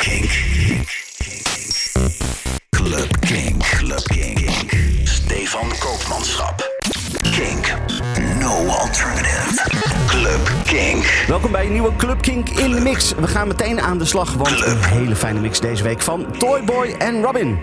Kink. Club Kink. Club Kink. Stefan Koopmanschap. Kink. No alternative. Club Kink. Welkom bij een nieuwe Club Kink in de mix. We gaan meteen aan de slag, want een hele fijne mix deze week van Toyboy en Robin.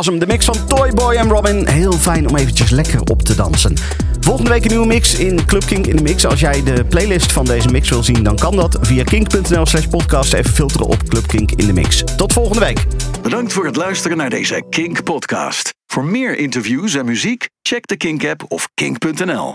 De mix van Toyboy en Robin. Heel fijn om eventjes lekker op te dansen. Volgende week een nieuwe mix in Club Kink in de Mix. Als jij de playlist van deze mix wil zien, dan kan dat via kink.nl slash podcast. Even filteren op Club Kink in de Mix. Tot volgende week. Bedankt voor het luisteren naar deze Kink podcast. Voor meer interviews en muziek, check de Kink app of kink.nl.